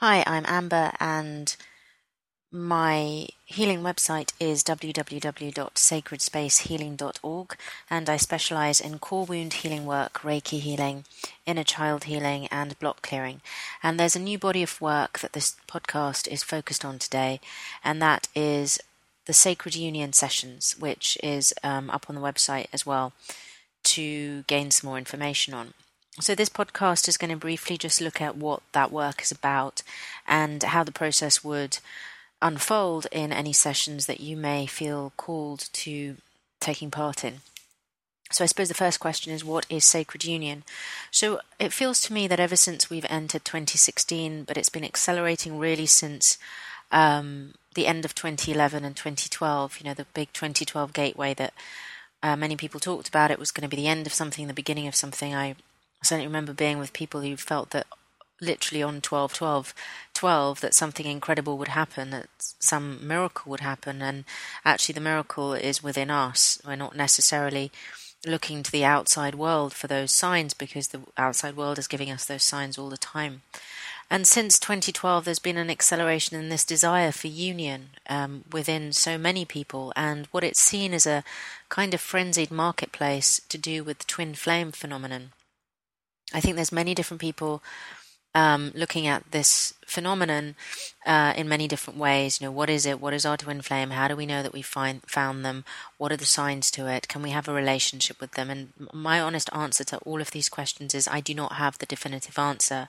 Hi, I'm Amber, and my healing website is www.sacredspacehealing.org, and I specialize in core wound healing work, Reiki healing, inner child healing, and block clearing. And there's a new body of work that this podcast is focused on today, and that is the Sacred Union sessions, which is um, up on the website as well to gain some more information on. So, this podcast is going to briefly just look at what that work is about and how the process would unfold in any sessions that you may feel called to taking part in. So, I suppose the first question is what is Sacred Union? So, it feels to me that ever since we've entered 2016, but it's been accelerating really since um, the end of 2011 and 2012, you know, the big 2012 gateway that uh, many people talked about, it was going to be the end of something, the beginning of something. I certainly remember being with people who felt that literally on 12 12 12 that something incredible would happen that some miracle would happen and actually the miracle is within us. We're not necessarily looking to the outside world for those signs because the outside world is giving us those signs all the time. And since 2012 there's been an acceleration in this desire for union um, within so many people. And what it's seen as a kind of frenzied marketplace to do with the twin flame phenomenon I think there's many different people um, looking at this phenomenon uh, in many different ways. You know, what is it? What is our twin flame? How do we know that we find found them? What are the signs to it? Can we have a relationship with them? And my honest answer to all of these questions is I do not have the definitive answer.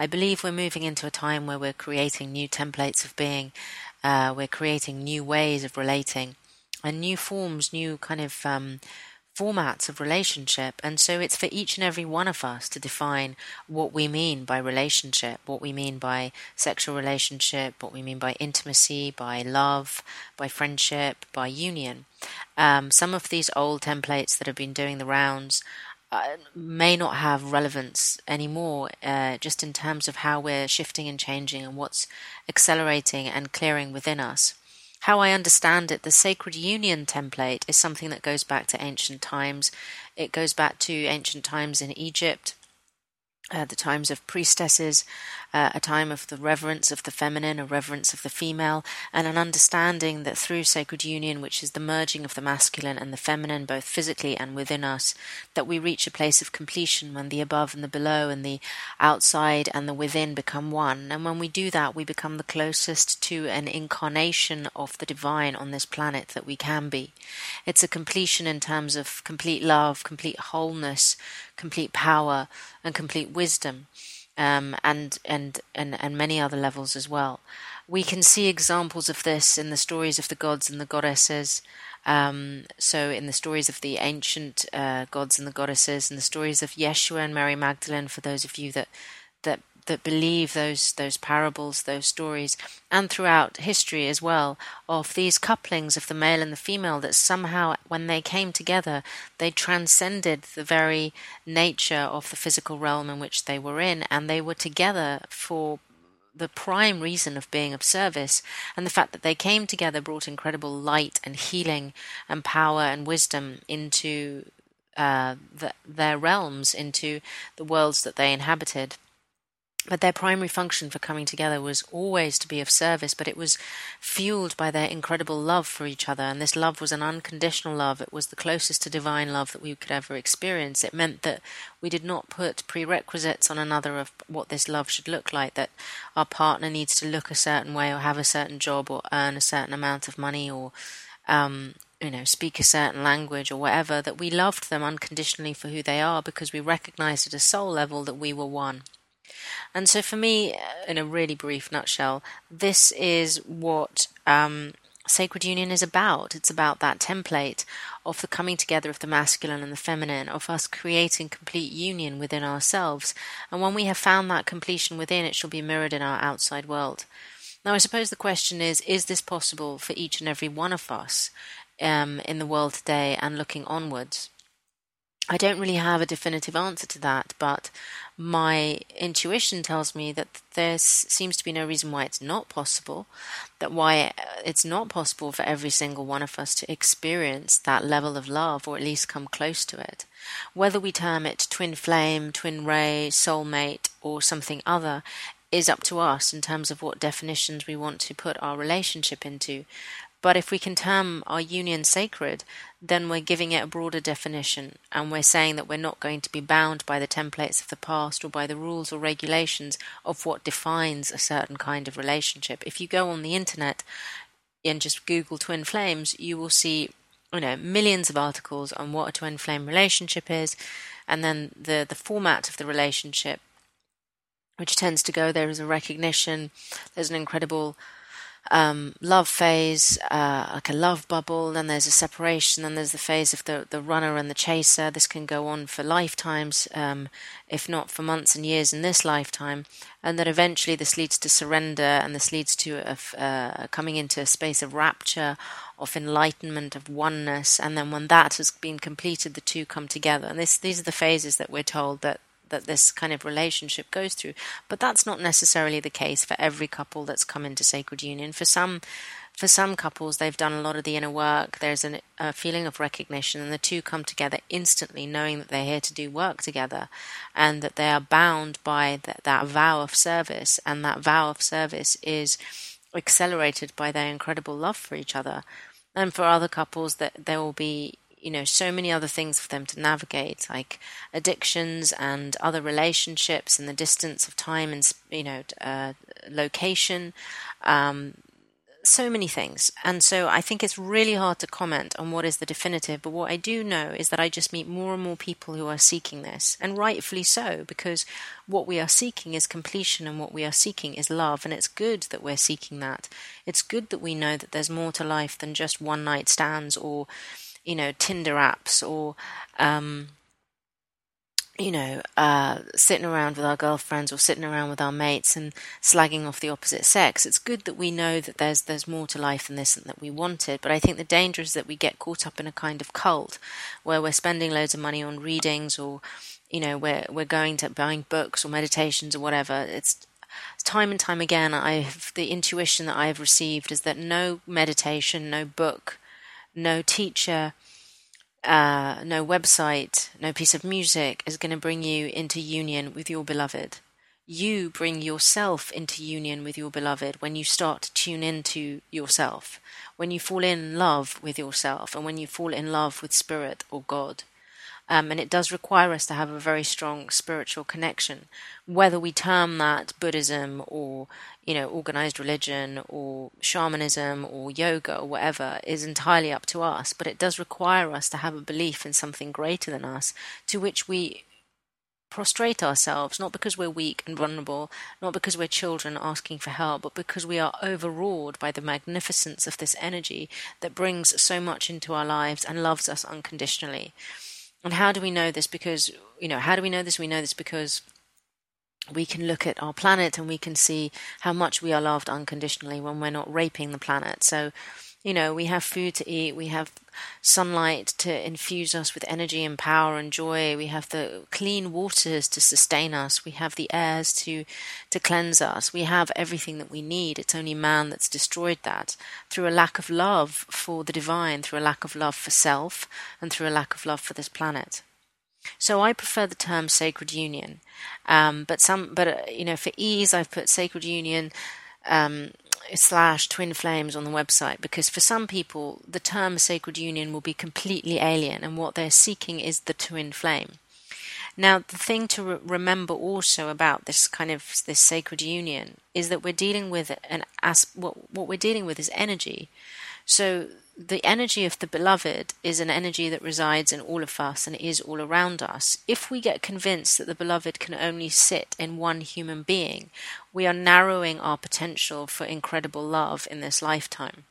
I believe we're moving into a time where we're creating new templates of being. Uh, we're creating new ways of relating and new forms, new kind of um, formats of relationship. And so it's for each and every one of us to define what we mean by relationship, what we mean by sexual relationship, what we mean by intimacy, by love, by friendship, by union. Um, some of these old templates that have been doing the rounds. Uh, may not have relevance anymore, uh, just in terms of how we're shifting and changing and what's accelerating and clearing within us. How I understand it, the Sacred Union template is something that goes back to ancient times. It goes back to ancient times in Egypt uh, the times of priestesses, uh, a time of the reverence of the feminine, a reverence of the female, and an understanding that through sacred union, which is the merging of the masculine and the feminine, both physically and within us, that we reach a place of completion when the above and the below and the outside and the within become one. And when we do that, we become the closest to an incarnation of the divine on this planet that we can be. It's a completion in terms of complete love, complete wholeness, complete power and complete wisdom, um, and, and and and many other levels as well. We can see examples of this in the stories of the gods and the goddesses. Um, so, in the stories of the ancient uh, gods and the goddesses, and the stories of Yeshua and Mary Magdalene, for those of you that that that believe those those parables, those stories, and throughout history as well, of these couplings of the male and the female that somehow, when they came together, they transcended the very nature of the physical realm in which they were in, and they were together for the prime reason of being of service, and the fact that they came together brought incredible light and healing and power and wisdom into uh, the, their realms, into the worlds that they inhabited. But their primary function for coming together was always to be of service, but it was fueled by their incredible love for each other. And this love was an unconditional love. It was the closest to divine love that we could ever experience. It meant that we did not put prerequisites on another of what this love should look like, that our partner needs to look a certain way or have a certain job or earn a certain amount of money or um, you know, speak a certain language or whatever, that we loved them unconditionally for who they are because we recognized at a soul level that we were one. And so, for me, uh, in a really brief nutshell, this is what um, Sacred Union is about. It's about that template of the coming together of the masculine and the feminine, of us creating complete union within ourselves. And when we have found that completion within, it shall be mirrored in our outside world. Now, I suppose the question is is this possible for each and every one of us um, in the world today and looking onwards? I don't really have a definitive answer to that, but my intuition tells me that there seems to be no reason why it's not possible, that why uh, it's not possible for every single one of us to experience that level of love or at least come close to it. Whether we term it twin flame, twin ray, soulmate, or something other, is up to us in terms of what definitions we want to put our relationship into. But if we can term our union sacred, then we're giving it a broader definition and we're saying that we're not going to be bound by the templates of the past or by the rules or regulations of what defines a certain kind of relationship. If you go on the internet and just Google twin flames, you will see you know millions of articles on what a twin flame relationship is and then the the format of the relationship which tends to go there is a recognition there's an incredible um, love phase, uh, like a love bubble. Then there's a separation. Then there's the phase of the the runner and the chaser. This can go on for lifetimes, um, if not for months and years in this lifetime. And then eventually this leads to surrender, and this leads to a, uh, coming into a space of rapture, of enlightenment, of oneness. And then when that has been completed, the two come together. And this these are the phases that we're told that that this kind of relationship goes through. But that's not necessarily the case for every couple that's come into sacred union. For some for some couples, they've done a lot of the inner work. There's an, a feeling of recognition, and the two come together instantly, knowing that they're here to do work together, and that they are bound by th- that vow of service. And that vow of service is accelerated by their incredible love for each other. And for other couples, that there will be you know so many other things for them to navigate like addictions and other relationships and the distance of time and you know uh, location um, so many things. And so i think it's really hard to comment on what is the definitive but what i do know is that i just meet more and more people who are seeking this and rightfully so because what we are seeking is completion and what we are seeking is love and it's good that we're seeking that. It's good that we know that there's more to life than just one night stands or you know, Tinder apps or, um, you know, uh, sitting around with our girlfriends or sitting around with our mates and slagging off the opposite sex. It's good that we know that there's there's more to life than this and that we want it. But I think the danger is that we get caught up in a kind of cult where we're spending loads of money on readings or, you know, we're we're going to buying books or meditations or whatever. It's time and time again. I've the intuition that I've received is that no meditation, no book no teacher, uh, no website, no piece of music is going to bring you into union with your beloved. You bring yourself into union with your beloved when you start to tune into yourself, when you fall in love with yourself, and when you fall in love with Spirit or God. Um, and it does require us to have a very strong spiritual connection, whether we term that Buddhism or you know organized religion or shamanism or yoga or whatever is entirely up to us. But it does require us to have a belief in something greater than us, to which we prostrate ourselves, not because we're weak and vulnerable, not because we're children asking for help, but because we are overawed by the magnificence of this energy that brings so much into our lives and loves us unconditionally. And how do we know this? Because, you know, how do we know this? We know this because we can look at our planet and we can see how much we are loved unconditionally when we're not raping the planet. So, you know, we have food to eat, we have sunlight to infuse us with energy and power and joy, we have the clean waters to sustain us, we have the airs to to cleanse us. We have everything that we need. It's only man that's destroyed that through a lack of love for the divine, through a lack of love for self, and through a lack of love for this planet. So I prefer the term sacred union, um, but some, but uh, you know, for ease, I've put sacred union um, slash twin flames on the website because for some people the term sacred union will be completely alien and what they're seeking is the twin flame now the thing to re- remember also about this kind of this sacred union is that we're dealing with an as what what we're dealing with is energy so the energy of the beloved is an energy that resides in all of us and is all around us. If we get convinced that the beloved can only sit in one human being, we are narrowing our potential for incredible love in this lifetime.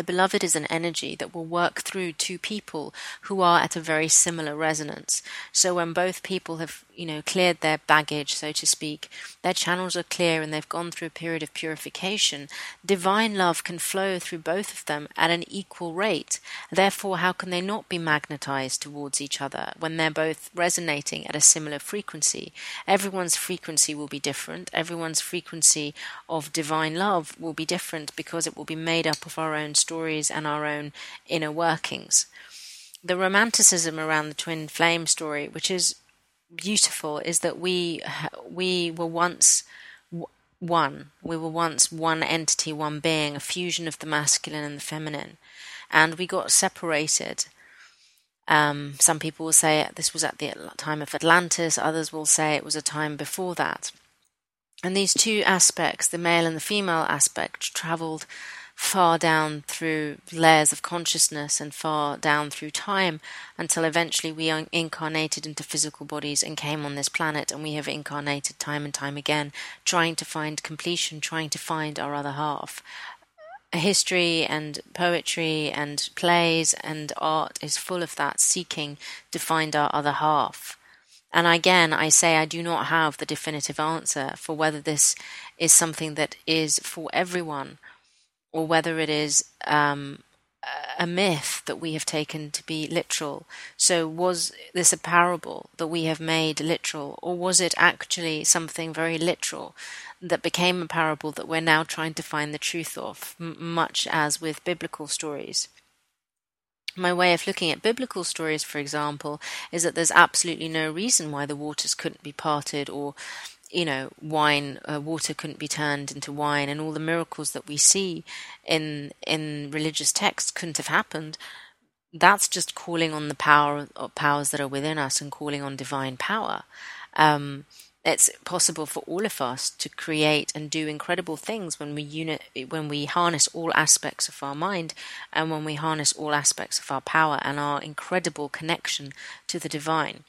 The beloved is an energy that will work through two people who are at a very similar resonance. So when both people have, you know, cleared their baggage, so to speak, their channels are clear and they've gone through a period of purification, divine love can flow through both of them at an equal rate. Therefore, how can they not be magnetized towards each other when they're both resonating at a similar frequency? Everyone's frequency will be different. Everyone's frequency of divine love will be different because it will be made up of our own stories and our own inner workings. The romanticism around the twin flame story, which is beautiful, is that we we were once one. We were once one entity, one being, a fusion of the masculine and the feminine. And we got separated. Um, some people will say this was at the time of Atlantis, others will say it was a time before that. And these two aspects, the male and the female aspect, traveled far down through layers of consciousness and far down through time until eventually we are incarnated into physical bodies and came on this planet and we have incarnated time and time again trying to find completion trying to find our other half. History and poetry and plays and art is full of that seeking to find our other half. And again, I say I do not have the definitive answer for whether this is something that is for everyone or whether it is um, a myth that we have taken to be literal. So, was this a parable that we have made literal, or was it actually something very literal that became a parable that we're now trying to find the truth of, m- much as with biblical stories? My way of looking at biblical stories, for example, is that there's absolutely no reason why the waters couldn't be parted or you know, wine, uh, water couldn't be turned into wine, and all the miracles that we see in in religious texts couldn't have happened. That's just calling on the power powers that are within us and calling on divine power. Um, it's possible for all of us to create and do incredible things when we unit when we harness all aspects of our mind and when we harness all aspects of our power and our incredible connection to the divine.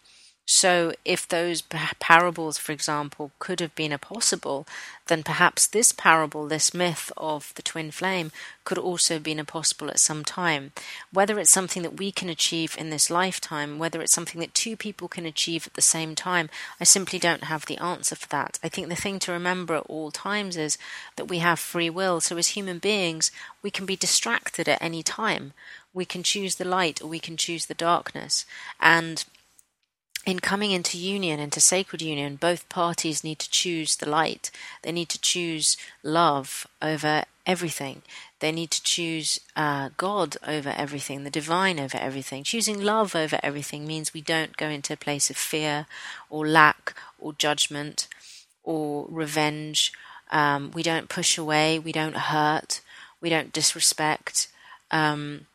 So, if those parables, for example, could have been a possible, then perhaps this parable, this myth of the twin flame, could also have been a possible at some time. Whether it's something that we can achieve in this lifetime, whether it's something that two people can achieve at the same time, I simply don't have the answer for that. I think the thing to remember at all times is that we have free will. So, as human beings, we can be distracted at any time. We can choose the light or we can choose the darkness. And in coming into union, into sacred union, both parties need to choose the light. They need to choose love over everything. They need to choose uh, God over everything, the divine over everything. Choosing love over everything means we don't go into a place of fear or lack or judgment or revenge. Um, we don't push away. We don't hurt. We don't disrespect. Um,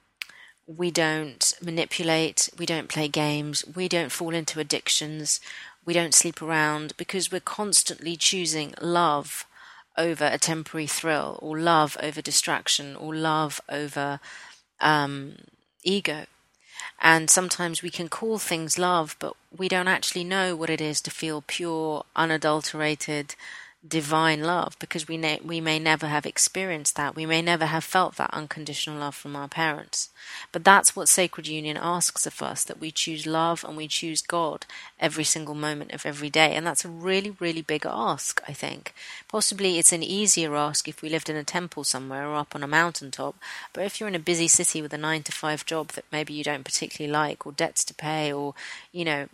we don't manipulate, we don't play games, we don't fall into addictions, we don't sleep around because we're constantly choosing love over a temporary thrill, or love over distraction, or love over um, ego. And sometimes we can call things love, but we don't actually know what it is to feel pure, unadulterated, divine love because we ne- we may never have experienced that. We may never have felt that unconditional love from our parents. But that's what sacred union asks of us that we choose love and we choose God every single moment of every day. And that's a really really big ask, I think. Possibly it's an easier ask if we lived in a temple somewhere or up on a mountaintop, but if you're in a busy city with a 9 to 5 job that maybe you don't particularly like or debts to pay or you know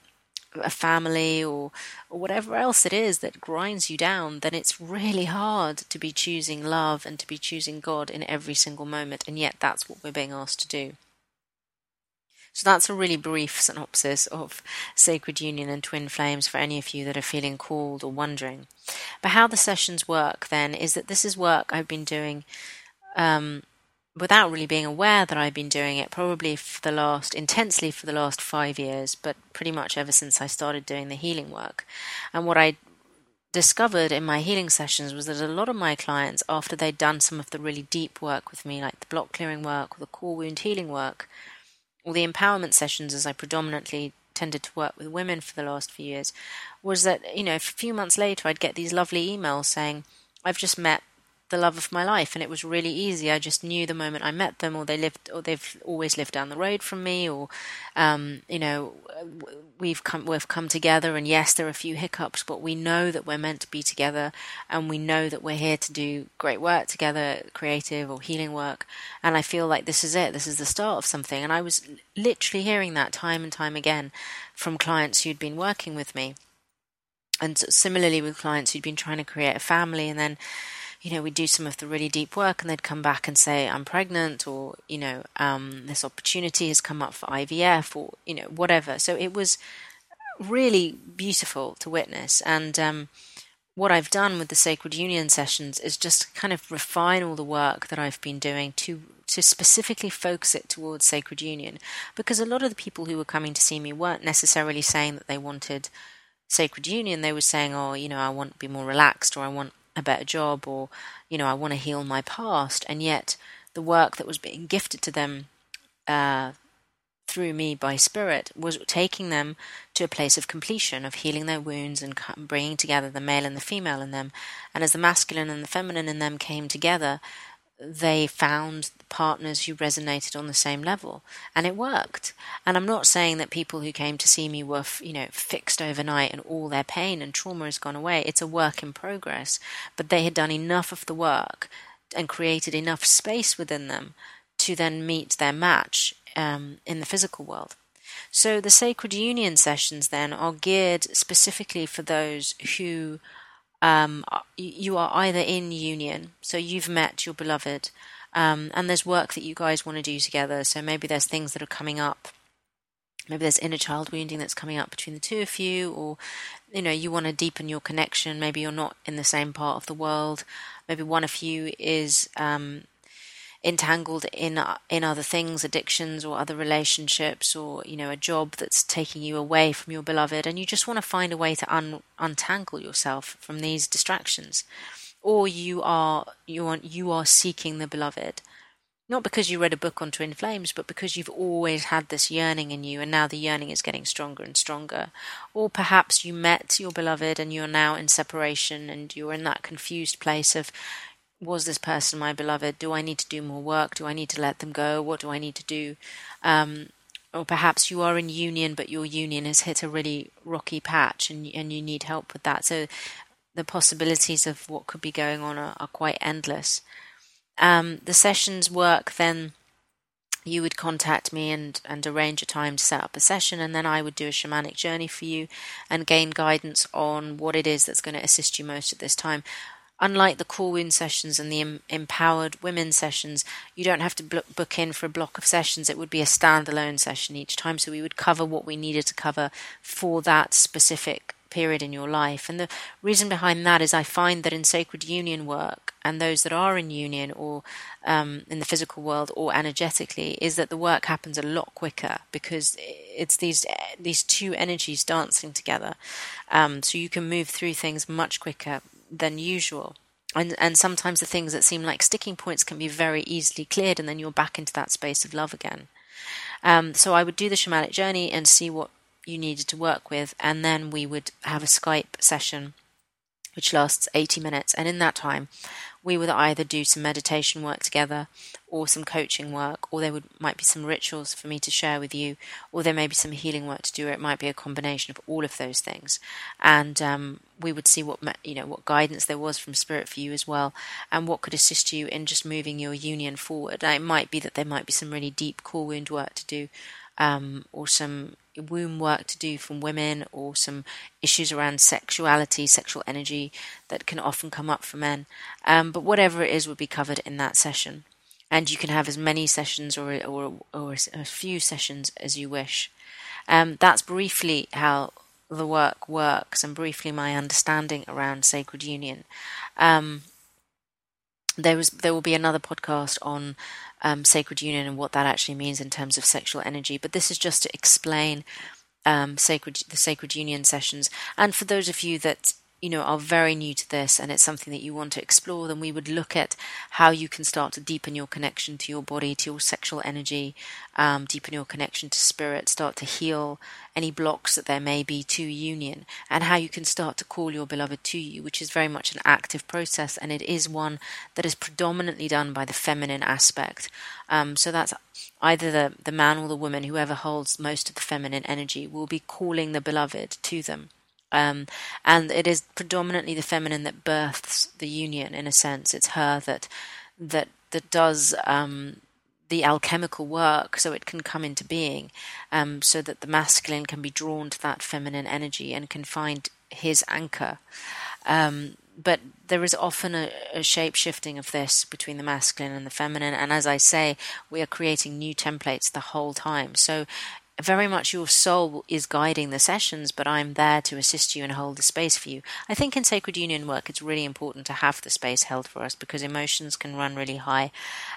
a family or or whatever else it is that grinds you down, then it's really hard to be choosing love and to be choosing God in every single moment, and yet that's what we're being asked to do. So that's a really brief synopsis of Sacred Union and Twin Flames for any of you that are feeling called or wondering. But how the sessions work then is that this is work I've been doing um, without really being aware that I've been doing it probably for the last intensely for the last five years, but pretty much ever since I started doing the healing work. And what I discovered in my healing sessions was that a lot of my clients, after they'd done some of the really deep work with me, like the block clearing work or the core wound healing work, or the empowerment sessions, as I predominantly tended to work with women for the last few years, was that, you know, a few months later I'd get these lovely emails saying, I've just met the love of my life, and it was really easy. I just knew the moment I met them, or they lived, or they've always lived down the road from me, or um, you know, we've come we've come together. And yes, there are a few hiccups, but we know that we're meant to be together, and we know that we're here to do great work together, creative or healing work. And I feel like this is it. This is the start of something. And I was literally hearing that time and time again from clients who'd been working with me and similarly with clients who'd been trying to create a family and then you know, we'd do some of the really deep work and they'd come back and say, I'm pregnant, or, you know, um, this opportunity has come up for IVF, or, you know, whatever. So it was really beautiful to witness. And um, what I've done with the Sacred Union sessions is just kind of refine all the work that I've been doing to to specifically focus it towards Sacred Union because a lot of the people who were coming to see me weren't necessarily saying that they wanted Sacred Union. They were saying, "Oh, you know, I want to be more relaxed or I want a better job or you know, I want to heal my past." And yet the work that was being gifted to them uh, through me by spirit was taking them to a place of completion, of healing their wounds and bringing together the male and the female in them. And as the masculine and the feminine in them came together, they found partners who resonated on the same level. And it worked. And i'm not saying that people who came to see me were you know fixed overnight and all their pain and trauma has gone away. It's a work in progress. But they had done enough of the work and created enough space within them to then meet their match um, in the physical world. So the sacred union sessions then are geared specifically for those who um, you are either in union, so you've met your beloved, um, and there's work that you guys want to do together. So maybe there's things that are coming up. Maybe there's inner child wounding that's coming up between the two of you, or you know you want to deepen your connection. Maybe you're not in the same part of the world. Maybe one of you is um, entangled in uh, in other things, addictions or other relationships, or you know a job that's taking you away from your beloved, and you just want to find a way to un- untangle yourself from these distractions, or you are you are you are seeking the beloved. Not because you read a book on twin flames, but because you've always had this yearning in you, and now the yearning is getting stronger and stronger. Or perhaps you met your beloved and you're now in separation and you're in that confused place of was this person my beloved? Do I need to do more work? Do I need to let them go? What do I need to do? Um, or perhaps you are in union, but your union has hit a really rocky patch, and and you need help with that. So the possibilities of what could be going on are, are quite endless. Um, the sessions work then. You would contact me and, and arrange a time to set up a session, and then I would do a shamanic journey for you and gain guidance on what it is that's going to assist you most at this time. Unlike the Core Wound sessions and the Empowered Women sessions, you don't have to book in for a block of sessions. It would be a standalone session each time. So we would cover what we needed to cover for that specific period in your life. And the reason behind that is I find that in sacred union work and those that are in union or um, in the physical world or energetically is that the work happens a lot quicker because it's these these two energies dancing together. Um, so you can move through things much quicker than usual. And, and sometimes the things that seem like sticking points can be very easily cleared, and then you're back into that space of love again. Um, so I would do the shamanic journey and see what you needed to work with, and then we would have a Skype session which lasts 80 minutes. And in that time, we would either do some meditation work together or some coaching work, or there would might be some rituals for me to share with you, or there may be some healing work to do, or it might be a combination of all of those things. And um, we would see what you know what guidance there was from spirit for you as well, and what could assist you in just moving your union forward. It might be that there might be some really deep core wound work to do, um, or some womb work to do from women or some issues around sexuality, sexual energy that can often come up for men. Um, but whatever it is would be covered in that session. And you can have as many sessions or, or, or a few sessions as you wish. Um, that's briefly how the work works and briefly my understanding around sacred union. Um, there was there will be another podcast on um, sacred union and what that actually means in terms of sexual energy. But this is just to explain um, sacred the sacred union sessions. And for those of you that you know are very new to this and it's something that you want to explore then we would look at how you can start to deepen your connection to your body to your sexual energy um, deepen your connection to spirit start to heal any blocks that there may be to union and how you can start to call your beloved to you which is very much an active process and it is one that is predominantly done by the feminine aspect. Um, so that's either the, the man or the woman whoever holds most of the feminine energy will be calling the beloved to them um, and it is predominantly the feminine that births the union. In a sense, it's her that that that does um, the alchemical work, so it can come into being, um, so that the masculine can be drawn to that feminine energy and can find his anchor. Um, but there is often a, a shape shifting of this between the masculine and the feminine, and as I say, we are creating new templates the whole time. So very much your soul is guiding the sessions, but I'm there to assist you and hold the space for you. I think in sacred union work, it's really important to have the space held for us because emotions can run really high,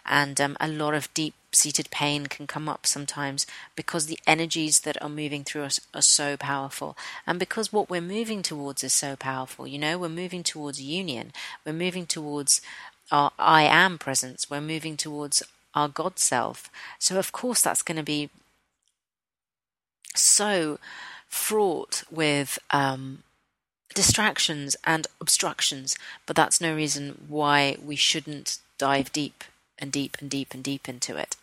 and um, a lot of deep seated pain can come up sometimes because the energies that are moving through us are so powerful, and because what we're moving towards is so powerful. You know, we're moving towards union, we're moving towards our I am presence, we're moving towards our God self. So, of course, that's going to be so fraught with um, distractions and obstructions, but that's no reason why we shouldn't dive deep and deep and deep and deep into it.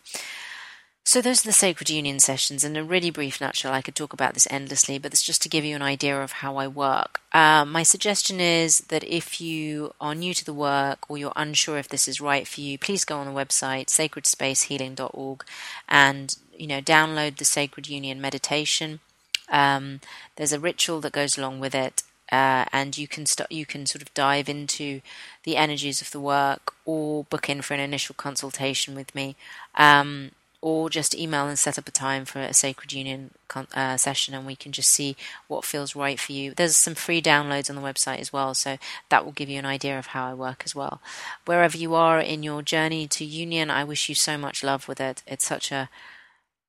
So those are the Sacred Union sessions. In a really brief nutshell, I could talk about this endlessly, but it's just to give you an idea of how I work. Uh, my suggestion is that if you are new to the work or you're unsure if this is right for you, please go on the website sacredspacehealing.org and you know download the Sacred Union meditation. Um, there's a ritual that goes along with it, uh, and you can. You can sort of dive into the energies of the work, or book in for an initial consultation with me. Um, or just email and set up a time for a Sacred Union uh, session and we can just see what feels right for you. There's some free downloads on the website as well, so that will give you an idea of how I work as well. Wherever you are in your journey to union, I wish you so much love with it. It's such a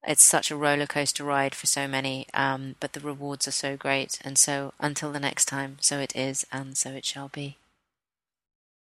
it's such a roller coaster ride for so many, um, but the rewards are so great. And so, until the next time, so it is, and so it shall be.